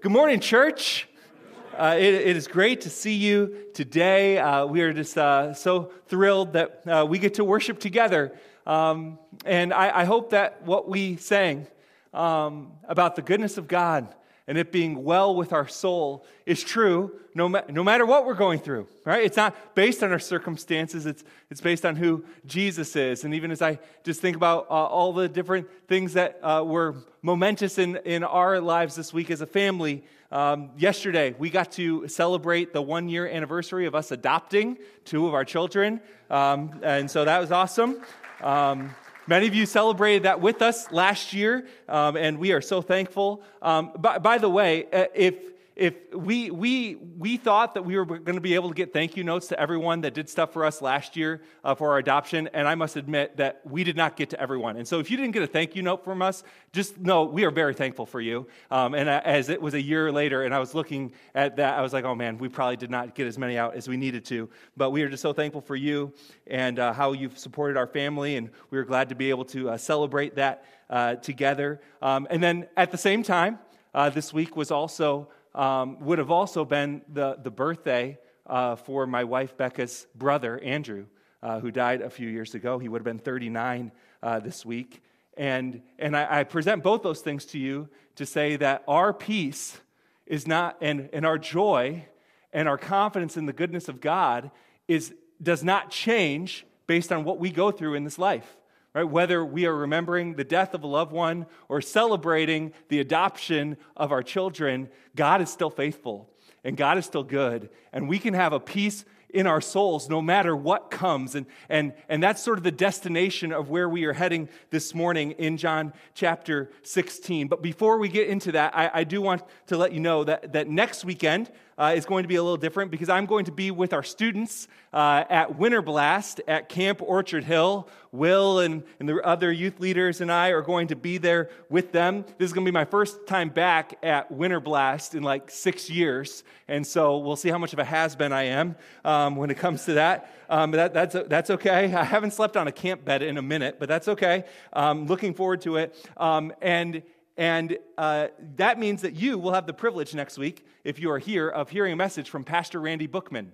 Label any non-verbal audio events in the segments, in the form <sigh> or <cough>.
Good morning, church. Uh, it, it is great to see you today. Uh, we are just uh, so thrilled that uh, we get to worship together. Um, and I, I, hope that what we sang um, about the goodness of God and it being well with our soul is true no, ma- no matter what we're going through, right? It's not based on our circumstances, it's, it's based on who Jesus is. And even as I just think about uh, all the different things that uh, were momentous in, in our lives this week as a family, um, yesterday we got to celebrate the one year anniversary of us adopting two of our children. Um, and so that was awesome. Um, Many of you celebrated that with us last year, um, and we are so thankful. Um, by, by, the way, uh, if if we, we, we thought that we were going to be able to get thank you notes to everyone that did stuff for us last year uh, for our adoption, and I must admit that we did not get to everyone. And so if you didn't get a thank you note from us, just know we are very thankful for you. Um, and as it was a year later, and I was looking at that, I was like, oh man, we probably did not get as many out as we needed to. But we are just so thankful for you and uh, how you've supported our family, and we are glad to be able to uh, celebrate that uh, together. Um, and then at the same time, uh, this week was also um, would have also been the, the birthday uh, for my wife Becca's brother, Andrew, uh, who died a few years ago. He would have been 39 uh, this week. And, and I, I, present both those things to you to say that our peace is not, and, and our joy and our confidence in the goodness of God is, does not change based on what we go through in this life. Right? Whether we are remembering the death of a loved one or celebrating the adoption of our children, God is still faithful and God is still good. And we can have a peace in our souls no matter what comes. And, and, and that's sort of the destination of where we are heading this morning in John chapter 16. But before we get into that, I, I do want to let you know that, that next weekend, uh, is going to be a little different because I'm going to be with our students uh, at Winter Blast at Camp Orchard Hill. Will and, and the other youth leaders and I are going to be there with them. This is going to be my first time back at Winter Blast in like six years. And so we'll see how much of a has been I am um, when it comes to that. Um, that that's, that's okay. I haven't slept on a camp bed in a minute, but that's okay. Um, looking forward to it. Um, and and uh, that means that you will have the privilege next week, if you are here, of hearing a message from Pastor Randy Bookman.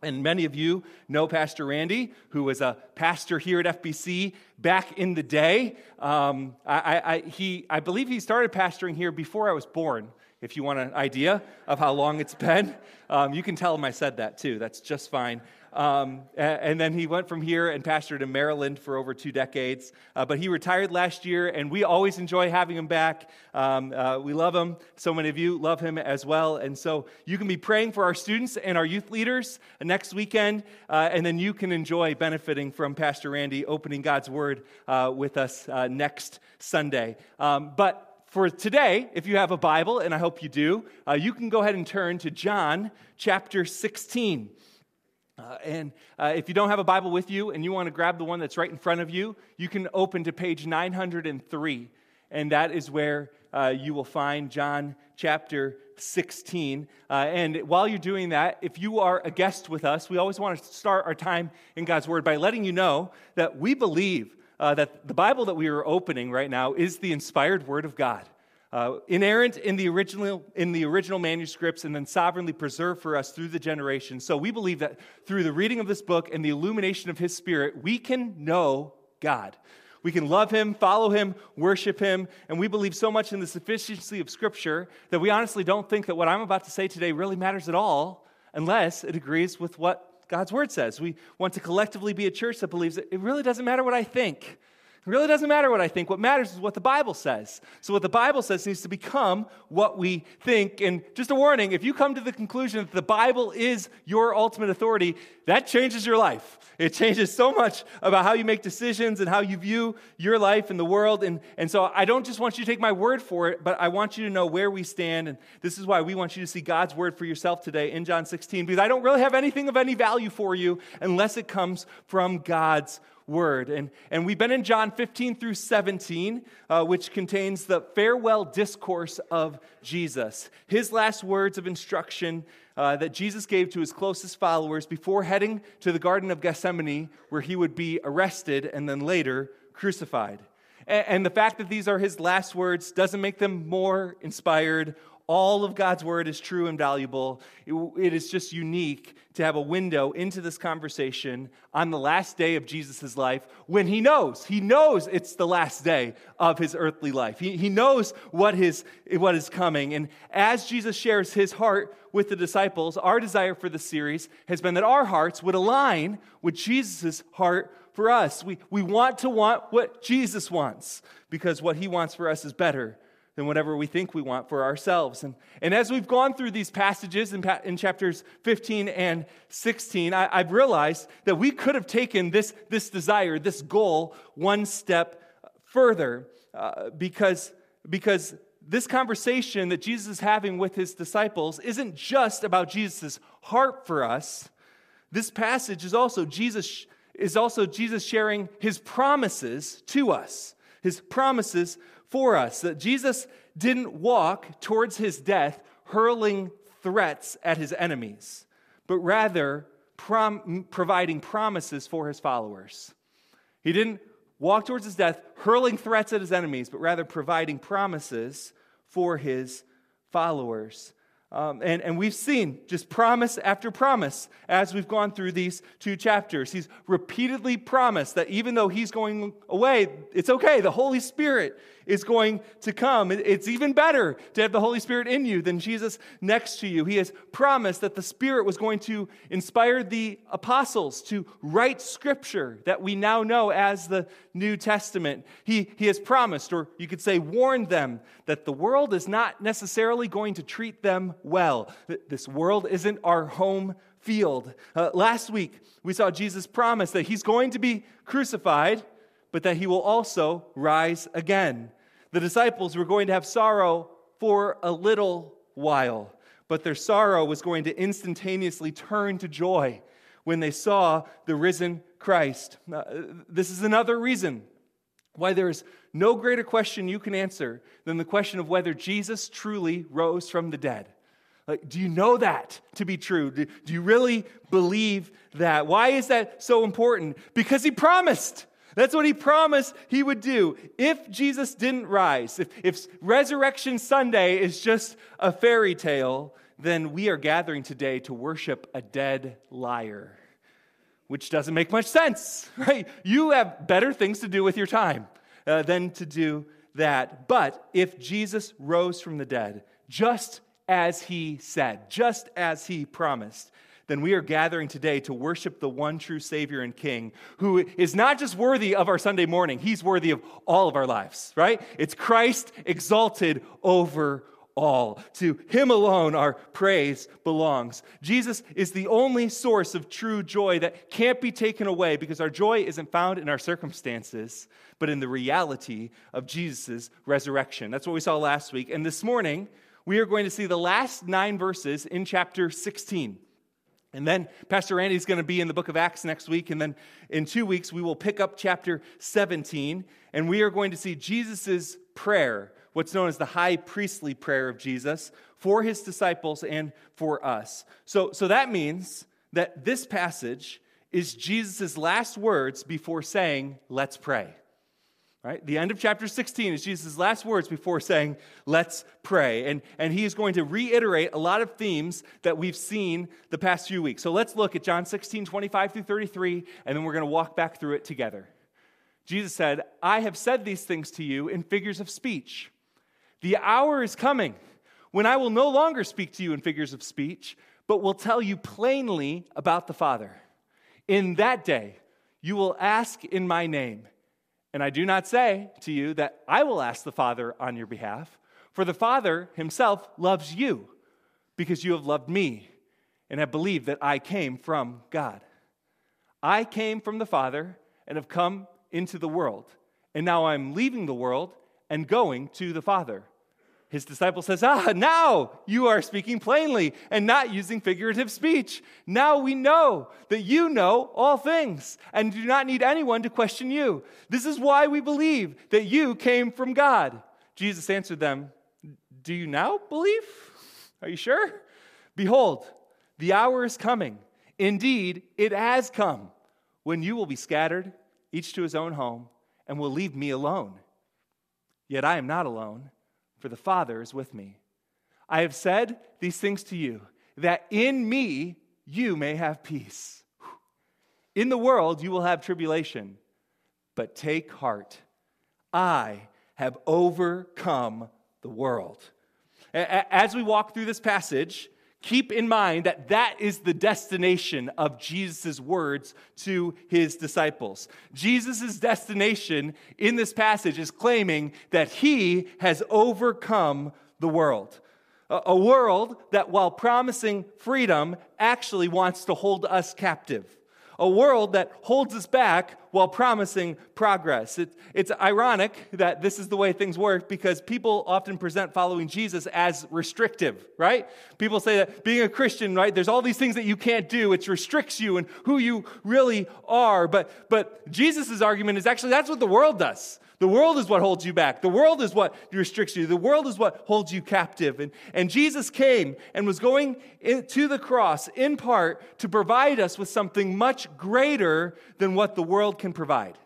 And many of you know Pastor Randy, who was a pastor here at FBC back in the day. Um, I, I, he, I believe he started pastoring here before I was born, if you want an idea of how long it's <laughs> been. Um, you can tell him I said that too. That's just fine. Um, and then he went from here and pastored in Maryland for over two decades. Uh, but he retired last year, and we always enjoy having him back. Um, uh, we love him. So many of you love him as well. And so you can be praying for our students and our youth leaders next weekend, uh, and then you can enjoy benefiting from Pastor Randy opening God's Word uh, with us uh, next Sunday. Um, but for today, if you have a Bible, and I hope you do, uh, you can go ahead and turn to John chapter 16. Uh, and uh, if you don't have a Bible with you and you want to grab the one that's right in front of you, you can open to page 903. And that is where uh, you will find John chapter 16. Uh, and while you're doing that, if you are a guest with us, we always want to start our time in God's Word by letting you know that we believe uh, that the Bible that we are opening right now is the inspired Word of God uh, inerrant in the, original, in the original manuscripts and then sovereignly preserved for us through the generations. So we believe that through the reading of this book and the illumination of his spirit, we can know God. We can love him, follow him, worship him, and we believe so much in the sufficiency of Scripture that we honestly don't think that what I'm about to say today really matters at all unless it agrees with what God's Word says. We want to collectively be a church that believes that it really doesn't matter what I think. It really doesn't matter what I think. What matters is what the Bible says. So, what the Bible says needs to become what we think. And just a warning if you come to the conclusion that the Bible is your ultimate authority, that changes your life. It changes so much about how you make decisions and how you view your life and the world. And, and so, I don't just want you to take my word for it, but I want you to know where we stand. And this is why we want you to see God's word for yourself today in John 16, because I don't really have anything of any value for you unless it comes from God's word. And, and we've been in John 15 through 17, uh, which contains the farewell discourse of Jesus, his last words of instruction uh, that Jesus gave to his closest followers before heading to the Garden of Gethsemane, where he would be arrested and then later crucified. And the fact that these are his last words doesn't make them more inspired all of God's word is true and valuable. It, it is just unique to have a window into this conversation on the last day of Jesus' life when he knows, he knows it's the last day of his earthly life. He, he knows what, his, what is coming. And as Jesus shares his heart with the disciples, our desire for the series has been that our hearts would align with Jesus' heart for us. We, we want to want what Jesus wants because what he wants for us is better than whatever we think we want for ourselves. And, and as we've gone through these passages in, in chapters 15 and 16, I, have realized that we could have taken this, this desire, this goal, one step further uh, because, because this conversation that Jesus is having with his disciples isn't just about Jesus' heart for us. This passage is also Jesus is also Jesus sharing his promises to us. His promises for us. That Jesus didn't walk towards his death hurling threats at his enemies, but rather prom- providing promises for his followers. He didn't walk towards his death hurling threats at his enemies, but rather providing promises for his followers. Um, and, and we've seen just promise after promise as we've gone through these two chapters. He's repeatedly promised that even though he's going away, it's okay. The Holy Spirit is going to come. It's even better to have the Holy Spirit in you than Jesus next to you. He has promised that the Spirit was going to inspire the apostles to write scripture that we now know as the New Testament. He, he has promised, or you could say, warned them, that the world is not necessarily going to treat them well. This world isn't our home field. Uh, last week, we saw Jesus promise that he's going to be crucified but that he will also rise again. The disciples were going to have sorrow for a little while, but their sorrow was going to instantaneously turn to joy when they saw the risen Christ. Uh, this is another reason why there is no greater question you can answer than the question of whether Jesus truly rose from the dead. Like, do you know that to be true? Do, do you really believe that? Why is that so important? Because he promised. That's what he promised he would do. If Jesus didn't rise, if, if Resurrection Sunday is just a fairy tale, then we are gathering today to worship a dead liar, which doesn't make much sense, <laughs> right? You have better things to do with your time uh, than to do that. But if Jesus rose from the dead, just as he said, just as he promised, then we are gathering today to worship the one true Savior and King who is not just worthy of our Sunday morning, he's worthy of all of our lives, right? It's Christ exalted over all. To him alone our praise belongs. Jesus is the only source of true joy that can't be taken away because our joy isn't found in our circumstances, but in the reality of Jesus' resurrection. That's what we saw last week. And this morning, we are going to see the last nine verses in chapter 16. And then Pastor Randy is going to be in the book of Acts next week. And then in two weeks, we will pick up chapter 17. And we are going to see Jesus' prayer, what's known as the high priestly prayer of Jesus, for his disciples and for us. So, so that means that this passage is Jesus' last words before saying, Let's pray. Right? The end of chapter 16 is Jesus' last words before saying, Let's pray. And, and he is going to reiterate a lot of themes that we've seen the past few weeks. So let's look at John 16, 25 through 33, and then we're going to walk back through it together. Jesus said, I have said these things to you in figures of speech. The hour is coming when I will no longer speak to you in figures of speech, but will tell you plainly about the Father. In that day, you will ask in my name. And I do not say to you that I will ask the Father on your behalf, for the Father himself loves you because you have loved me and have believed that I came from God. I came from the Father and have come into the world, and now I'm leaving the world and going to the Father. His disciple says, Ah, now you are speaking plainly and not using figurative speech. Now we know that you know all things and do not need anyone to question you. This is why we believe that you came from God. Jesus answered them, Do you now believe? Are you sure? Behold, the hour is coming. Indeed, it has come when you will be scattered, each to his own home, and will leave me alone. Yet I am not alone for the Father is with me. I have said these things to you, that in me you may have peace. In the world you will have tribulation, but take heart. I have overcome the world. As we walk through this passage, keep in mind that that is the destination of Jesus' words to his disciples. Jesus' destination in this passage is claiming that he has overcome the world. A world that, while promising freedom, actually wants to hold us captive a world that holds us back while promising progress. It, it's ironic that this is the way things work because people often present following Jesus as restrictive, right? People say that being a Christian, right, there's all these things that you can't do. It restricts you and who you really are. But, but Jesus' argument is actually that's what the world does. The world is what holds you back. The world is what restricts you. The world is what holds you captive. And, and Jesus came and was going in, to the cross in part to provide us with something much greater than what the world can provide.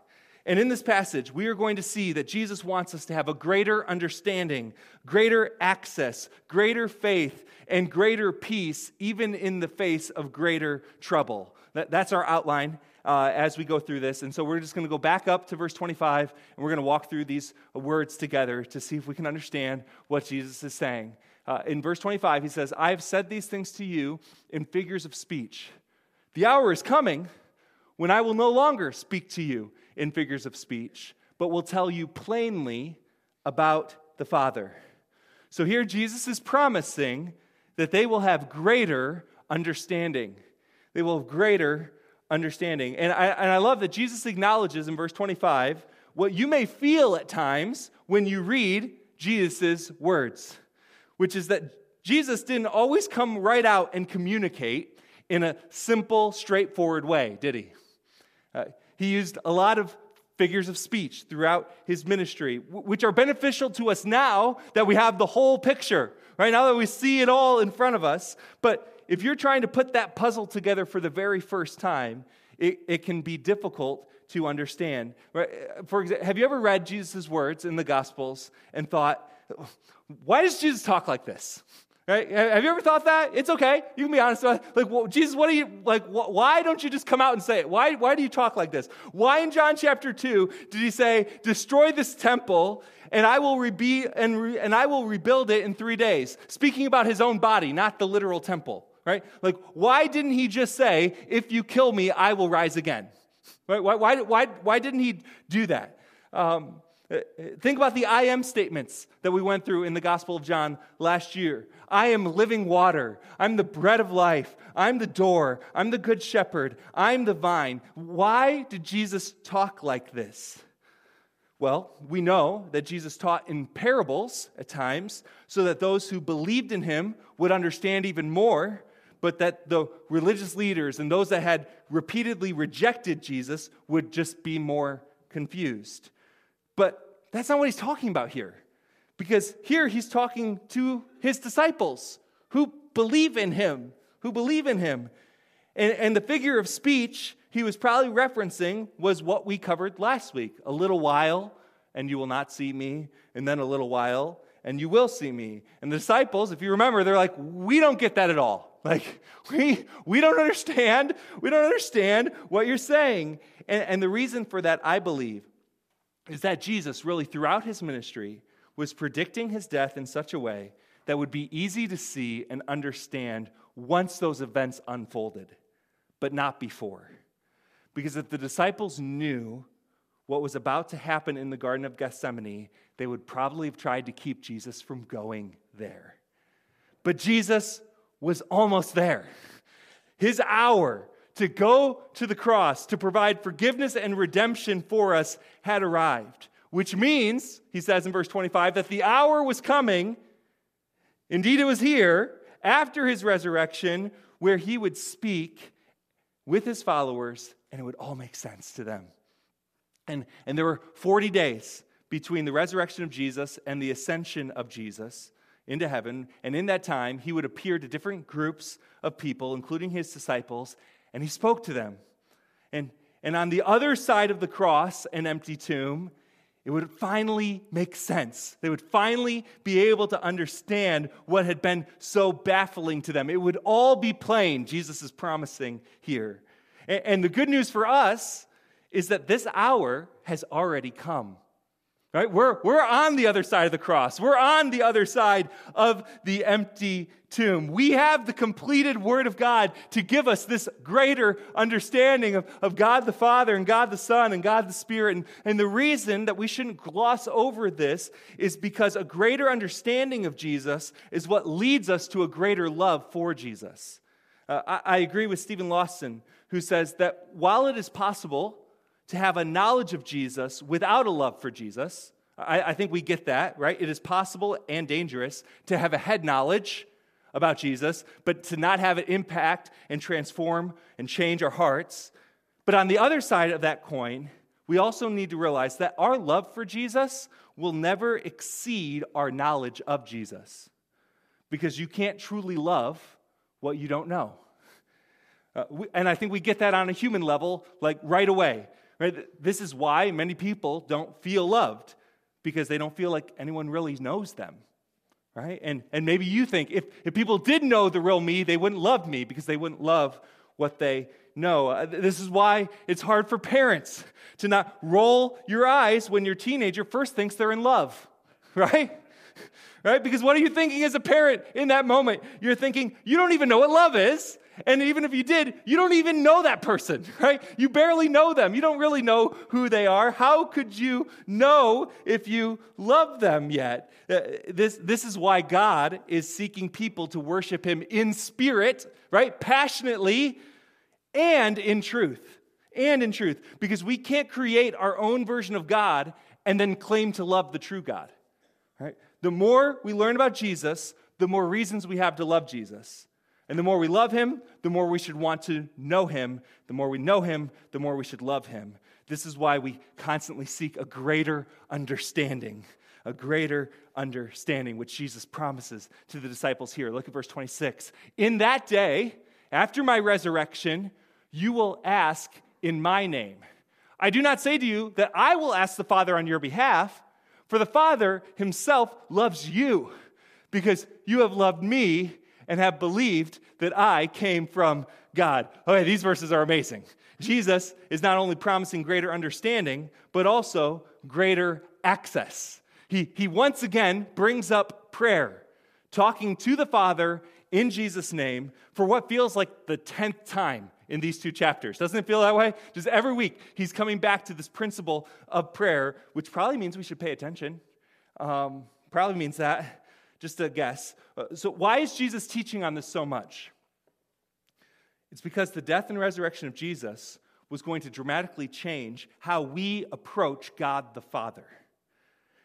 And in this passage, we are going to see that Jesus wants us to have a greater understanding, greater access, greater faith, and greater peace, even in the face of greater trouble. That, that's our outline uh, as we go through this. And so we're just going to go back up to verse 25 and we're going to walk through these words together to see if we can understand what Jesus is saying. Uh, in verse 25, he says, I have said these things to you in figures of speech. The hour is coming when I will no longer speak to you in figures of speech, but will tell you plainly about the Father. So here Jesus is promising that they will have greater understanding. They will have greater understanding. And I, and I love that Jesus acknowledges in verse 25 what you may feel at times when you read Jesus' words, which is that Jesus didn't always come right out and communicate in a simple, straightforward way, did he? Uh, he used a lot of figures of speech throughout his ministry, which are beneficial to us now that we have the whole picture, right? Now that we see it all in front of us. But if you're trying to put that puzzle together for the very first time, it, it can be difficult to understand. Uh, for example, have you ever read Jesus' words in the Gospels and thought, why does Jesus talk like this? Right? Have you ever thought that? It's okay. You can be honest. Like, well, Jesus, what do you like? Wh- why don't you just come out and say it? Why? Why do you talk like this? Why in John chapter two did he say, "Destroy this temple, and I will re- and, re- and I will rebuild it in three days"? Speaking about his own body, not the literal temple right? Like, why didn't he just say, if you kill me, I will rise again? Right? Why, why, why, why didn't he do that? Um, uh, think about the I am statements that we went through in the Gospel of John last year. I am living water. I'm the bread of life. I'm the door. I'm the good shepherd. I'm the vine. Why did Jesus talk like this? Well, we know that Jesus taught in parables at times so that those who believed in him would understand even more but that the religious leaders and those that had repeatedly rejected Jesus would just be more confused. But that's not what he's talking about here. Because here he's talking to his disciples who believe in him, who believe in him. And, and the figure of speech he was probably referencing was what we covered last week a little while, and you will not see me, and then a little while, and you will see me. And the disciples, if you remember, they're like, we don't get that at all. <laughs> Like, we, we don't understand. We don't understand what you're saying. And, and the reason for that, I believe, is that Jesus, really, throughout his ministry, was predicting his death in such a way that would be easy to see and understand once those events unfolded, but not before. Because if the disciples knew what was about to happen in the Garden of Gethsemane, they would probably have tried to keep Jesus from going there. But Jesus was almost there. His hour to go to the cross to provide forgiveness and redemption for us had arrived, which means, he says in verse 25, that the hour was coming, indeed it was here, after his resurrection, where he would speak with his followers and it would all make sense to them. And, and there were 40 days between the resurrection of Jesus and the ascension of Jesus into heaven. And in that time, he would appear to different groups of people, including his disciples, and he spoke to them. And, and on the other side of the cross, an empty tomb, it would finally make sense. They would finally be able to understand what had been so baffling to them. It would all be plain, Jesus is promising here. And the good news for us is that this hour has already come. Right? We're, we're on the other side of the cross. We're on the other side of the empty tomb. We have the completed Word of God to give us this greater understanding of, of God the Father and God the Son and God the Spirit. And, and the reason that we shouldn't gloss over this is because a greater understanding of Jesus is what leads us to a greater love for Jesus. Uh, I, I agree with Steven Lawson, who says that while it is possible to have a knowledge of Jesus without a love for Jesus. I, I, think we get that, right? It is possible and dangerous to have a head knowledge about Jesus, but to not have it impact and transform and change our hearts. But on the other side of that coin, we also need to realize that our love for Jesus will never exceed our knowledge of Jesus. Because you can't truly love what you don't know. Uh, we, and I think we get that on a human level, like right away. Right? This is why many people don't feel loved because they don't feel like anyone really knows them. Right? And, and maybe you think if, if people did know the real me, they wouldn't love me because they wouldn't love what they know. Uh, this is why it's hard for parents to not roll your eyes when your teenager first thinks they're in love. <laughs> Right? Right? Because what are you thinking as a parent in that moment? You're thinking, you don't even know what love is. And even if you did, you don't even know that person, <laughs> right? You barely know them. You don't really know who they are. How could you know if you love them yet? Uh, this, this is why God is seeking people to worship Him in spirit, right? Passionately and in truth. And in truth. Because we can't create our own version of God and then claim to love the true God, right? The more we learn about Jesus, the more reasons we have to love Jesus. And the more we love him, the more we should want to know him. The more we know him, the more we should love him. This is why we constantly seek a greater understanding, a greater understanding, which Jesus promises to the disciples here. Look at verse 26. In that day, after my resurrection, you will ask in my name. I do not say to you that I will ask the Father on your behalf, for the Father himself loves you, because you have loved me and have believed that I came from God. Okay, these verses are amazing. Jesus is not only promising greater understanding, but also greater access. He, he once again brings up prayer, talking to the Father in Jesus' name for what feels like the 10th time in these two chapters. Doesn't it feel that way? Just every week, he's coming back to this principle of prayer, which probably means we should pay attention. Um, probably means that just a guess. Uh, so, why is Jesus teaching on this so much? It's because the death and resurrection of Jesus was going to dramatically change how we approach God the Father.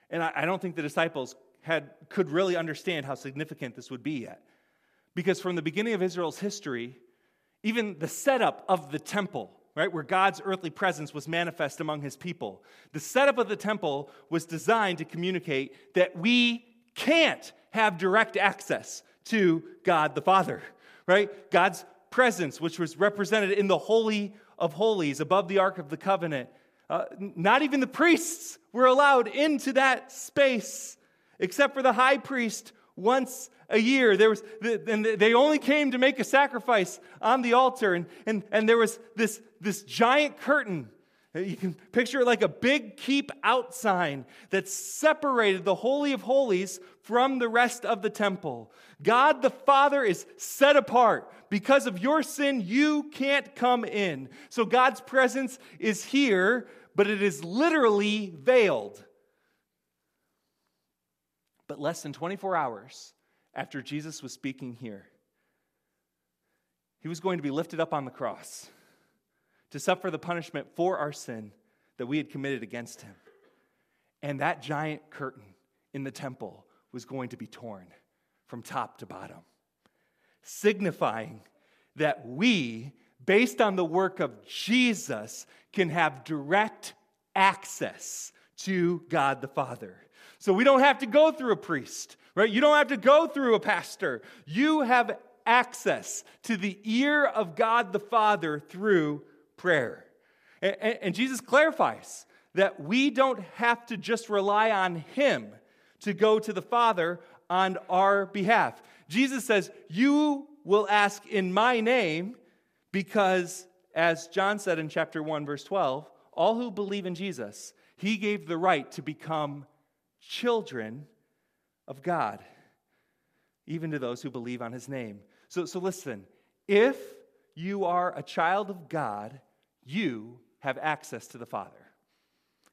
And I, I don't think the disciples had, could really understand how significant this would be yet. Because from the beginning of Israel's history, even the setup of the temple, right, where God's earthly presence was manifest among his people, the setup of the temple was designed to communicate that we can't have direct access to God the Father, right? God's presence, which was represented in the Holy of Holies above the Ark of the Covenant. Uh, not even the priests were allowed into that space, except for the high priest once a year. There was, and they only came to make a sacrifice on the altar, and, and, and there was this, this giant curtain you can picture it like a big keep out sign that separated the Holy of Holies from the rest of the temple. God the Father is set apart. Because of your sin, you can't come in. So God's presence is here, but it is literally veiled. But less than 24 hours after Jesus was speaking here, he was going to be lifted up on the cross to suffer the punishment for our sin that we had committed against him. And that giant curtain in the temple was going to be torn from top to bottom, signifying that we, based on the work of Jesus, can have direct access to God the Father. So we don't have to go through a priest, right? You don't have to go through a pastor. You have access to the ear of God the Father through prayer. And, and, Jesus clarifies that we don't have to just rely on Him to go to the Father on our behalf. Jesus says, You will ask in my name because, as John said in chapter 1, verse 12, all who believe in Jesus, he gave the right to become children of God, even to those who believe on his name. So, so listen, if you are a child of God, you have access to the Father.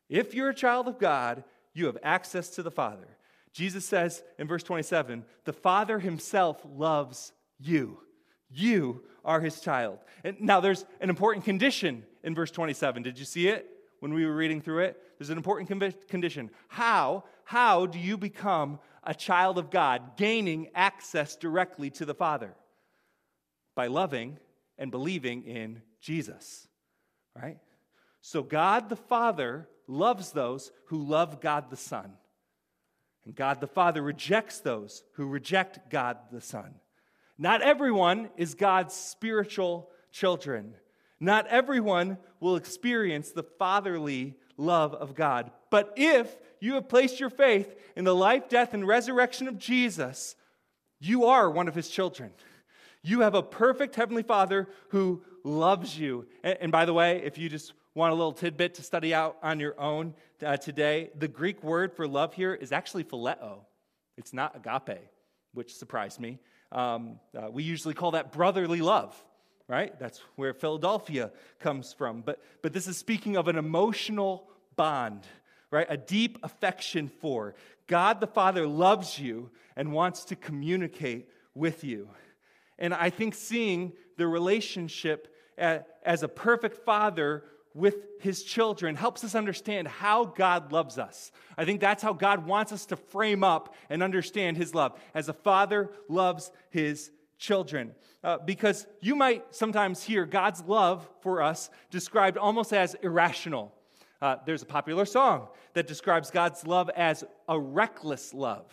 If you're a child of God, you have access to the Father. Jesus says in verse 27 the Father himself loves you. You are his child. And now there's an important condition in verse 27. Did you see it when we were reading through it? There's an important condition. How, how do you become a child of God, gaining access directly to the Father? By loving and believing in Jesus, right? So God the Father loves those who love God the Son. And God the Father rejects those who reject God the Son. Not everyone is God's spiritual children. Not everyone will experience the fatherly love of God. But if you have placed your faith in the life, death, and resurrection of Jesus, you are one of his children. You have a perfect Heavenly Father who loves you. And, and by the way, if you just want a little tidbit to study out on your own uh, today, the Greek word for love here is actually phileo. It's not agape, which surprised me. Um, uh, we usually call that brotherly love, right? That's where Philadelphia comes from. But, but this is speaking of an emotional bond, right? A deep affection for. God the Father loves you and wants to communicate with you. And I think seeing the relationship as a perfect father with his children helps us understand how God loves us. I think that's how God wants us to frame up and understand his love, as a father loves his children. Uh, because you might sometimes hear God's love for us described almost as irrational. Uh, there's a popular song that describes God's love as a reckless love.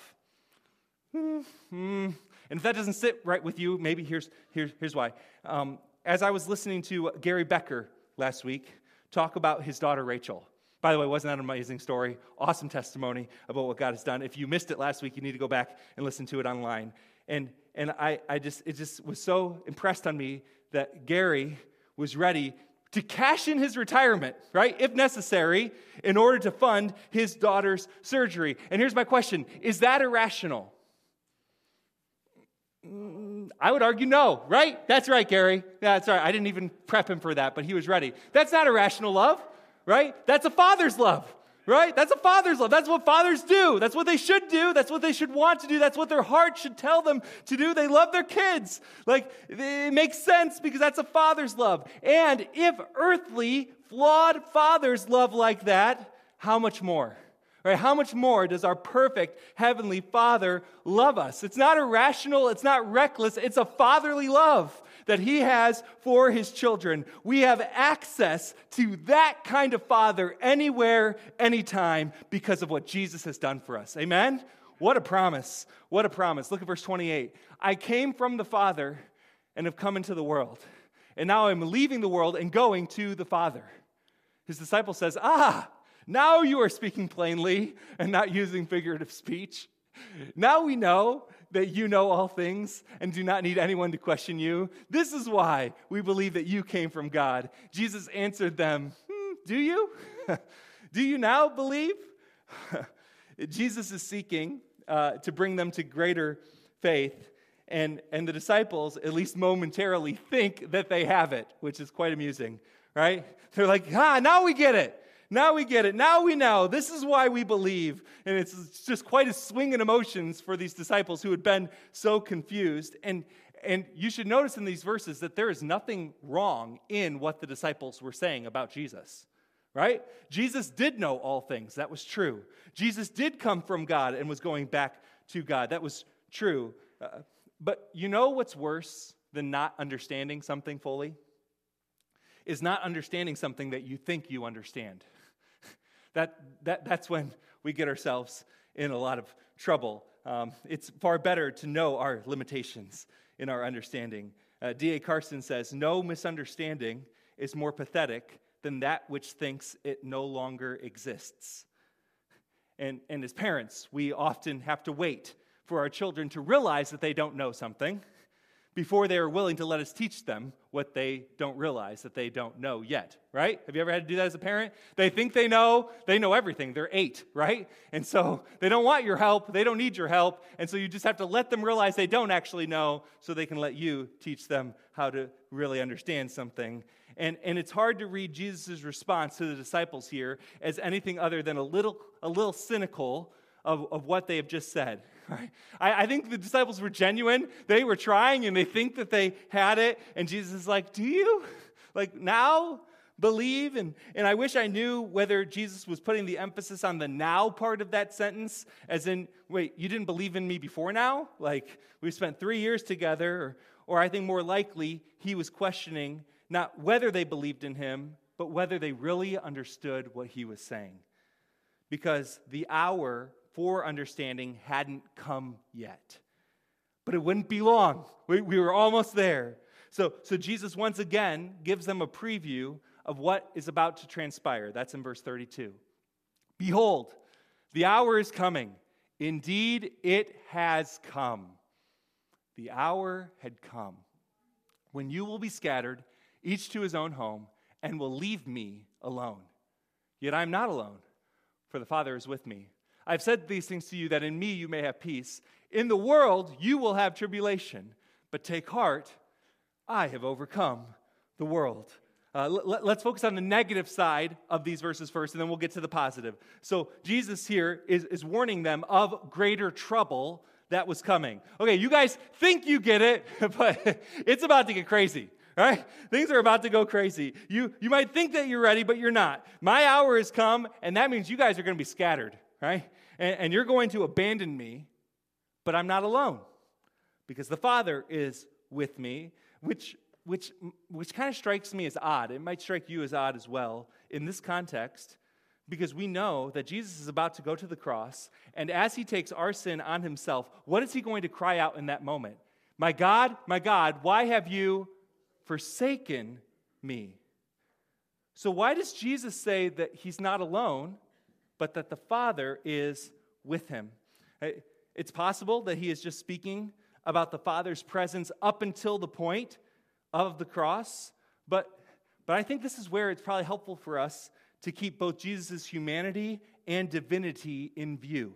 Mm-hmm. And if that doesn't sit right with you, maybe here's, here's, why. Um, as I was listening to Gary Becker last week, talk about his daughter Rachel. By the way, wasn't that an amazing story? Awesome testimony about what God has done. If you missed it last week, you need to go back and listen to it online. And, and I, I just, it just was so impressed on me that Gary was ready to cash in his retirement, right, if necessary, in order to fund his daughter's surgery. And here's my question Is that irrational? I would argue no, right? That's right, Gary. That's right. I didn't even prep him for that, but he was ready. That's not irrational love, right? That's a father's love, right? That's a father's love. That's what fathers do. That's what they should do. That's what they should want to do. That's what their heart should tell them to do. They love their kids. Like, it makes sense because that's a father's love. And if earthly, flawed fathers love like that, how much more? Right? How much more does our perfect Heavenly Father love us? It's not irrational, it's not reckless, it's a fatherly love that He has for His children. We have access to that kind of Father anywhere, anytime, because of what Jesus has done for us. Amen? What a promise. What a promise. Look at verse 28. I came from the Father and have come into the world. And now I'm leaving the world and going to the Father. His disciple says, Ah, now you are speaking plainly and not using figurative speech. Now we know that you know all things and do not need anyone to question you. This is why we believe that you came from God. Jesus answered them, hmm, Do you? <laughs> do you now believe? <laughs> Jesus is seeking uh, to bring them to greater faith. And, and the disciples, at least momentarily, think that they have it, which is quite amusing, right? They're like, ah, now we get it. Now we get it. Now we know. This is why we believe. And it's just quite a swing in emotions for these disciples who had been so confused. And, and you should notice in these verses that there is nothing wrong in what the disciples were saying about Jesus, right? Jesus did know all things. That was true. Jesus did come from God and was going back to God. That was true. Uh, but you know what's worse than not understanding something fully? Is not understanding something that you think you understand. That, that, that's when we get ourselves in a lot of trouble. Um, it's far better to know our limitations in our understanding. Uh, D.A. Carson says, No misunderstanding is more pathetic than that which thinks it no longer exists. And, and as parents, we often have to wait for our children to realize that they don't know something before they are willing to let us teach them what they don't realize that they don't know yet, right? Have you ever had to do that as a parent? They think they know, they know everything. They're eight, right? And so they don't want your help, they don't need your help, and so you just have to let them realize they don't actually know so they can let you teach them how to really understand something. And, and it's hard to read Jesus' response to the disciples here as anything other than a little, a little cynical of, of what they have just said. <laughs> Right? I, I think the disciples were genuine. They were trying and they think that they had it. And Jesus is like, Do you? Like now? Believe? And, and I wish I knew whether Jesus was putting the emphasis on the now part of that sentence, as in, wait, you didn't believe in me before now? Like, we spent three years together. Or, or I think more likely, he was questioning not whether they believed in him, but whether they really understood what he was saying. Because the hour for understanding hadn't come yet. But it wouldn't be long. We, we were almost there. So, so Jesus once again gives them a preview of what is about to transpire. That's in verse 32. Behold, the hour is coming. Indeed, it has come. The hour had come when you will be scattered, each to his own home, and will leave me alone. Yet I am not alone, for the Father is with me. I've said these things to you that in me you may have peace. In the world you will have tribulation, but take heart, I have overcome the world. Uh, let, us focus on the negative side of these verses first, and then we'll get to the positive. So, Jesus here is, is warning them of greater trouble that was coming. Okay, you guys think you get it, <laughs> but it's about to get crazy right? Things are about to go crazy. You, you might think that you're ready, but you're not. My hour has come, and that means you guys are going to be scattered right? And, and you're going to abandon me, but I'm not alone because the Father is with me, which, which, which kind of strikes me as odd. It might strike you as odd as well in this context because we know that Jesus is about to go to the cross, and as he takes our sin on himself, what is he going to cry out in that moment? My God, my God, why have you forsaken me? So, why does Jesus say that he's not alone but that the Father is with him. It's possible that he is just speaking about the Father's presence up until the point of the cross, but, but I think this is where it's probably helpful for us to keep both Jesus' humanity and divinity in view.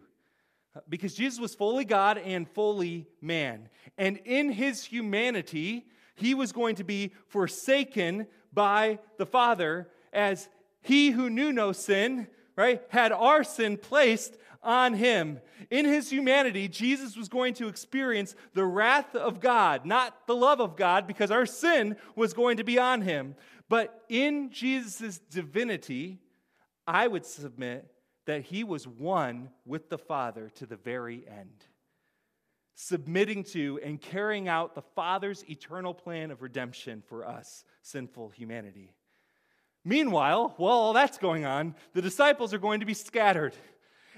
Because Jesus was fully God and fully man. And in his humanity, he was going to be forsaken by the Father as he who knew no sin right, had our sin placed on him. In his humanity, Jesus was going to experience the wrath of God, not the love of God, because our sin was going to be on him. But in Jesus' divinity, I would submit that he was one with the Father to the very end, submitting to and carrying out the Father's eternal plan of redemption for us, sinful humanity. Meanwhile, while all that's going on, the disciples are going to be scattered.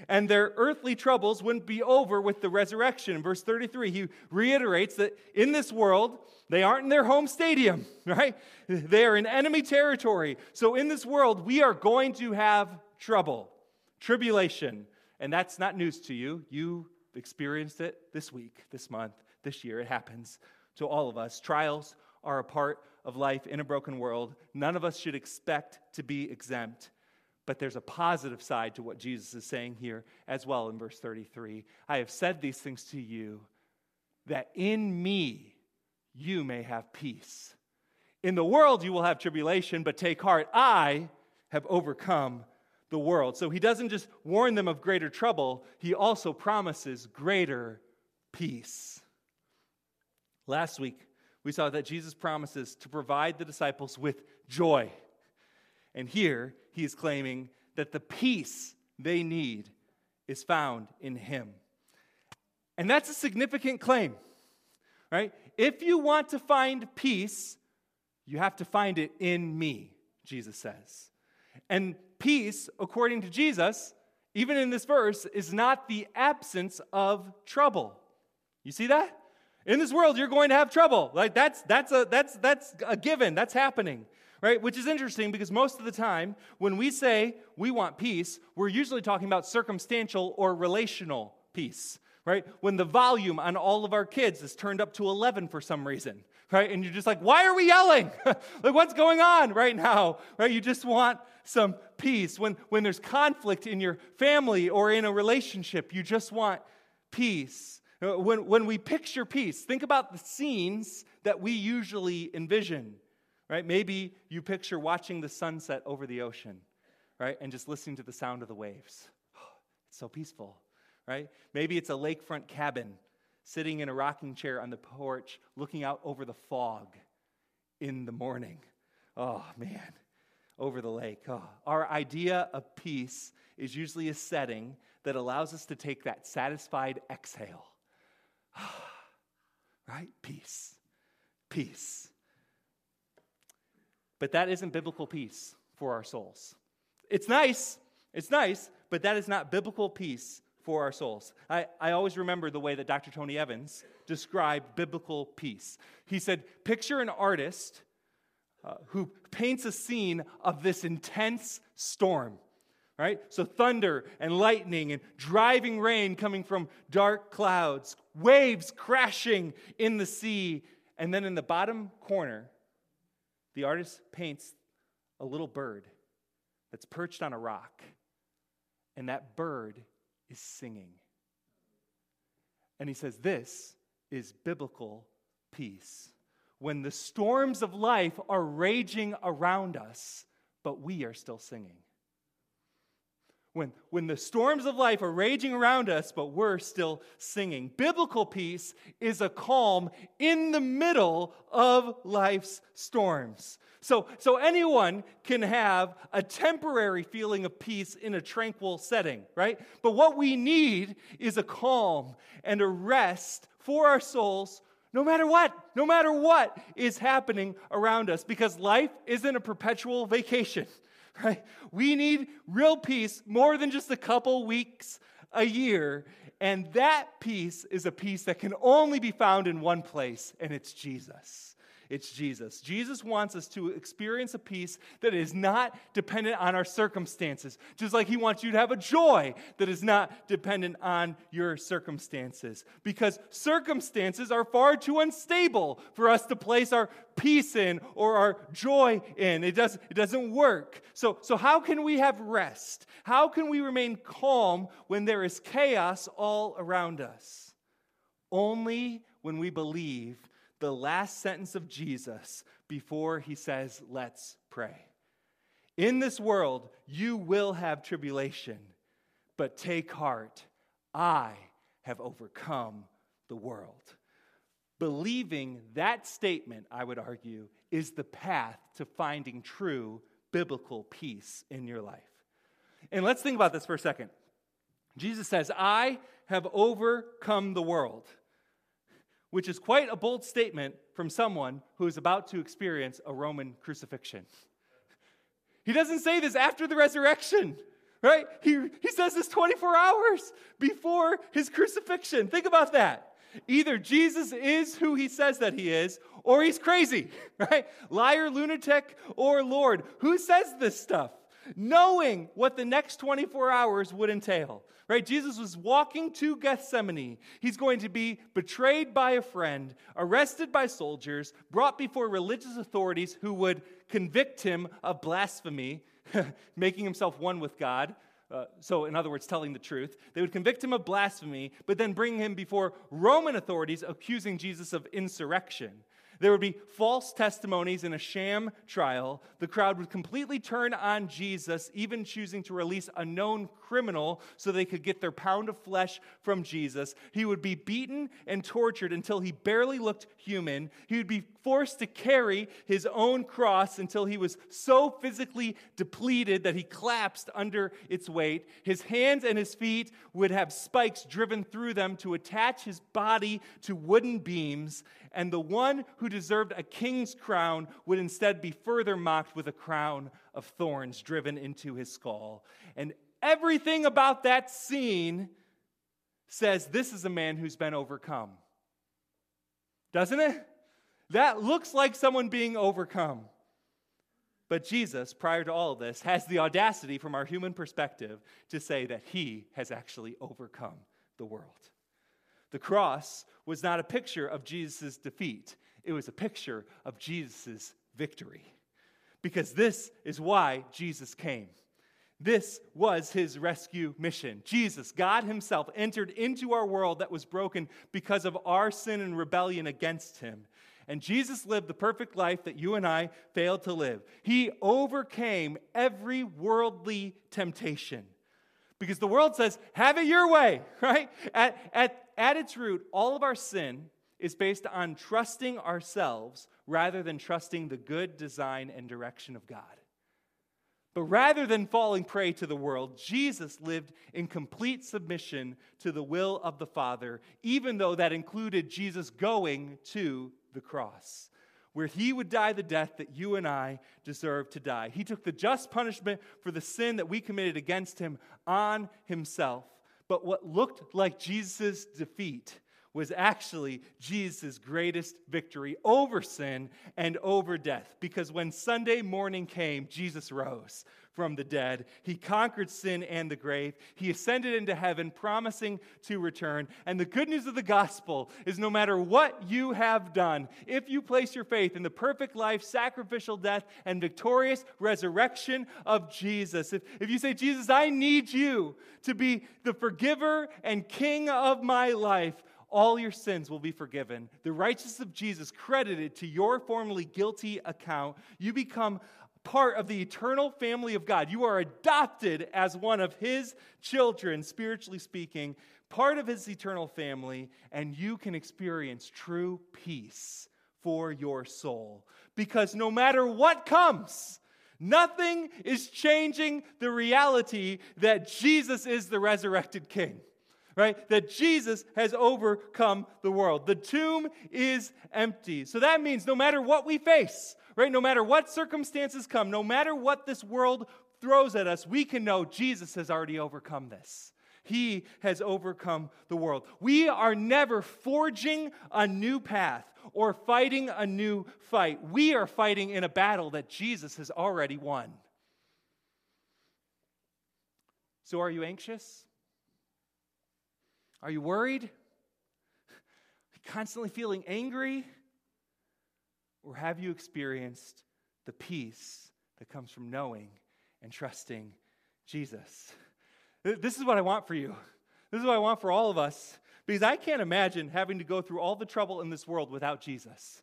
And their earthly troubles wouldn't be over with the resurrection. In verse 33, he reiterates that in this world, they aren't in their home stadium, <laughs> right? They are in enemy territory. So in this world, we are going to have trouble, tribulation. And that's not news to you. You experienced it this week, this month, this year. It happens to all of us. Trials are a part of life in a broken world. None of us should expect to be exempt. But there's a positive side to what Jesus is saying here as well in verse 33. I have said these things to you that in me you may have peace. In the world you will have tribulation, but take heart, I have overcome the world. So he doesn't just warn them of greater trouble, he also promises greater peace. Last week, we saw that Jesus promises to provide the disciples with joy. And here he is claiming that the peace they need is found in him. And that's a significant claim, right? If you want to find peace, you have to find it in me, Jesus says. And peace, according to Jesus, even in this verse, is not the absence of trouble. You see that? In this world, you're going to have trouble. Like that's that's a that's that's a given. That's happening. right? Which is interesting because most of the time, when we say we want peace, we're usually talking about circumstantial or relational peace, right? When the volume on all of our kids is turned up to 11 for some reason, right? And you're just like, why are we yelling? <laughs> like, what's going on right now, right? You just want some peace. When, when there's conflict in your family or in a relationship, you just want peace. Uh, when, when we picture peace, think about the scenes that we usually envision right? Maybe you picture watching the sunset over the ocean, right? And just listening to the sound of the waves. <sighs> it's so peaceful, right? Maybe it's a lakefront cabin sitting in a rocking chair on the porch looking out over the fog in the morning. Oh, man, over the lake. Oh. Our idea of peace is usually a setting that allows us to take that satisfied exhale. <sighs> right? Peace. Peace. But that isn't biblical peace for our souls. It's nice, it's nice, but that is not biblical peace for our souls. I, I always remember the way that Dr. Tony Evans described biblical peace. He said, Picture an artist uh, who paints a scene of this intense storm, right? So, thunder and lightning and driving rain coming from dark clouds, waves crashing in the sea, and then in the bottom corner, the artist paints a little bird that's perched on a rock, and that bird is singing. And he says, This is biblical peace. When the storms of life are raging around us, but we are still singing. When, when the storms of life are raging around us, but we're still singing. Biblical peace is a calm in the middle of life's storms. So, so anyone can have a temporary feeling of peace in a tranquil setting, right? But what we need is a calm and a rest for our souls no matter what, no matter what is happening around us, because life isn't a perpetual vacation <laughs> right? We need real peace more than just a couple weeks a year. And that peace is a peace that can only be found in one place, and it's Jesus. It's Jesus. Jesus wants us to experience a peace that is not dependent on our circumstances, just like He wants you to have a joy that is not dependent on your circumstances. Because circumstances are far too unstable for us to place our peace in or our joy in. It, does, it doesn't work. So, so, how can we have rest? How can we remain calm when there is chaos all around us? Only when we believe the last sentence of Jesus before he says, Let's pray. In this world, you will have tribulation, but take heart. I have overcome the world. Believing that statement, I would argue, is the path to finding true biblical peace in your life. And let's think about this for a second. Jesus says, I have overcome the world which is quite a bold statement from someone who is about to experience a Roman crucifixion. He doesn't say this after the resurrection, right? He, he says this 24 hours before his crucifixion. Think about that. Either Jesus is who he says that he is, or he's crazy, <laughs> right? Liar, lunatic, or Lord. Who says this stuff? Knowing what the next 24 hours would entail. Right? Jesus was walking to Gethsemane. He's going to be betrayed by a friend, arrested by soldiers, brought before religious authorities who would convict him of blasphemy, <laughs> making himself one with God. Uh, so, in other words, telling the truth. They would convict him of blasphemy, but then bring him before Roman authorities, accusing Jesus of insurrection. There would be false testimonies in a sham trial. The crowd would completely turn on Jesus, even choosing to release a known criminal so they could get their pound of flesh from Jesus. He would be beaten and tortured until he barely looked human. He would be forced to carry his own cross until he was so physically depleted that he collapsed under its weight. His hands and his feet would have spikes driven through them to attach his body to wooden beams and the one who deserved a king's crown would instead be further mocked with a crown of thorns driven into his skull. And everything about that scene says this is a man who's been overcome. Doesn't it? That looks like someone being overcome. But Jesus, prior to all this, has the audacity from our human perspective to say that he has actually overcome the world. The cross was not a picture of Jesus' defeat, it was a picture of Jesus' victory. Because this is why Jesus came. This was his rescue mission. Jesus, God Himself, entered into our world that was broken because of our sin and rebellion against Him. And Jesus lived the perfect life that you and I failed to live. He overcame every worldly temptation. Because the world says, have it your way, <laughs> right? At, at, at its root, all of our sin is based on trusting ourselves rather than trusting the good design and direction of God. But rather than falling prey to the world, Jesus lived in complete submission to the will of the Father, even though that included Jesus going to the cross, where he would die the death that you and I deserve to die. He took the just punishment for the sin that we committed against him on himself. But what looked like Jesus' defeat was actually Jesus' greatest victory over sin and over death. Because when Sunday morning came, Jesus rose from the dead. He conquered sin and the grave. He ascended into heaven, promising to return. And the good news of the gospel is no matter what you have done, if you place your faith in the perfect life, sacrificial death, and victorious resurrection of Jesus, if, if you say, Jesus, I need you to be the forgiver and king of my life, all your sins will be forgiven. The righteousness of Jesus credited to your formerly guilty account. You become part of the eternal family of God. You are adopted as one of His children, spiritually speaking, part of His eternal family, and you can experience true peace for your soul. Because no matter what comes, Nothing is changing the reality that Jesus is the resurrected King right? That Jesus has overcome the world. The tomb is empty. So that means no matter what we face, right? No matter what circumstances come, no matter what this world throws at us, we can know Jesus has already overcome this. He has overcome the world. We are never forging a new path or fighting a new fight. We are fighting in a battle that Jesus has already won. So, are you anxious? Are you worried? Constantly feeling angry? Or have you experienced the peace that comes from knowing and trusting Jesus? This is what I want for you. This is what I want for all of us because I can't imagine having to go through all the trouble in this world without Jesus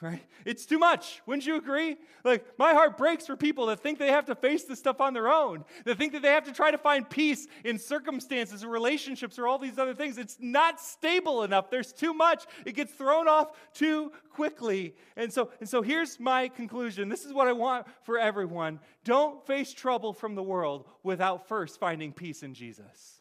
right? It's too much. Wouldn't you agree? Like, my heart breaks for people that think they have to face this stuff on their own, that think that they have to try to find peace in circumstances or relationships or all these other things. It's not stable enough. There's too much. It gets thrown off too quickly. And so, and so here's my conclusion. This is what I want for everyone. Don't face trouble from the world without first finding peace in Jesus.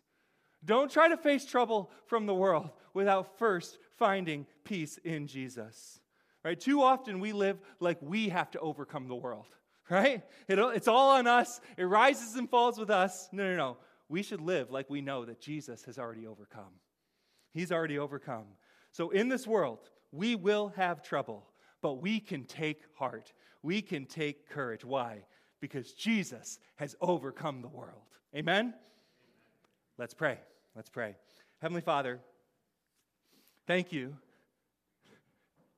Don't try to face trouble from the world without first finding peace in Jesus right? Too often we live like we have to overcome the world, <laughs> right? It, it's all on us. It rises and falls with us. No, no, no. We should live like we know that Jesus has already overcome. He's already overcome. So in this world, we will have trouble, but we can take heart. We can take courage. Why? Because Jesus has overcome the world. Amen? Let's pray. Let's pray. Heavenly Father, thank you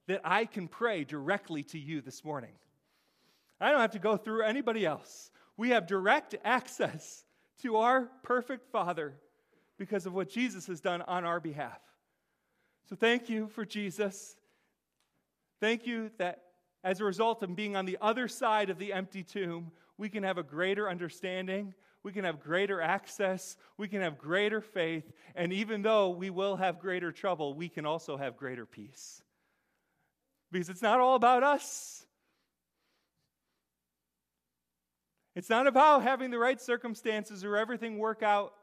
that I can pray directly to you this morning. I don't have to go through anybody else. We have direct access to our perfect Father because of what Jesus has done on our behalf. So thank you for Jesus. Thank you that as a result of being on the other side of the empty tomb, we can have a greater understanding, we can have greater access, we can have greater faith, and even though we will have greater trouble, we can also have greater peace because it's not all about us. It's not about having the right circumstances or everything work out,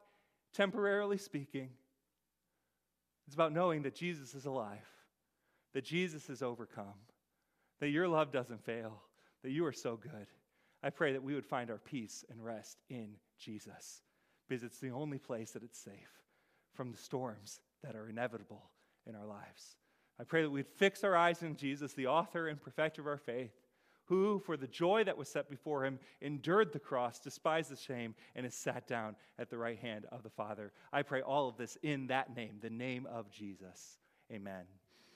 temporarily speaking. It's about knowing that Jesus is alive, that Jesus has overcome, that your love doesn't fail, that you are so good. I pray that we would find our peace and rest in Jesus because it's the only place that it's safe from the storms that are inevitable in our lives. I pray that we'd fix our eyes in Jesus, the author and perfecter of our faith. who, for the joy that was set before him, endured the cross, despised the shame, and is sat down at the right hand of the Father. I pray all of this in that name, the name of Jesus. Amen.